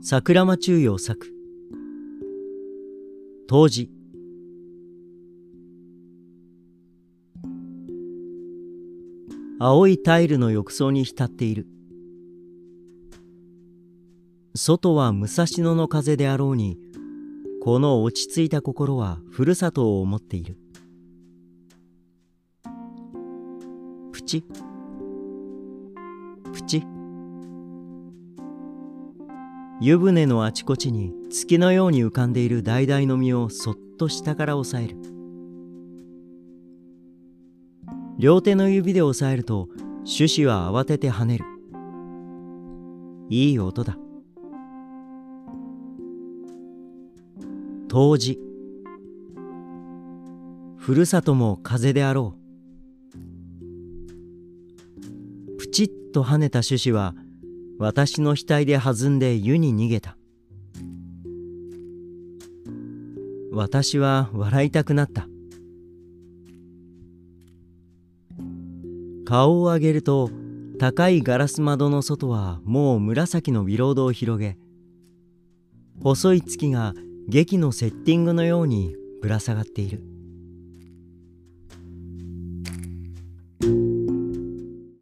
桜間中陽作。当時。青いタイルの浴槽に浸っている。外は武蔵野の風であろうにこの落ち着いた心はふるさとを思っている。プチ。プ湯船のあちこちに月のように浮かんでいる橙の実をそっと下から押さえる。両手の指で押さえると種子は慌てて跳ねる。いい音だ。冬至。ふるさとも風であろう。プチッと跳ねた種子は私の額で弾んで湯に逃げた。私は笑いたくなった。顔を上げると高いガラス窓の外はもう紫のビロードを広げ細い月が劇のセッティングのようにぶら下がっている。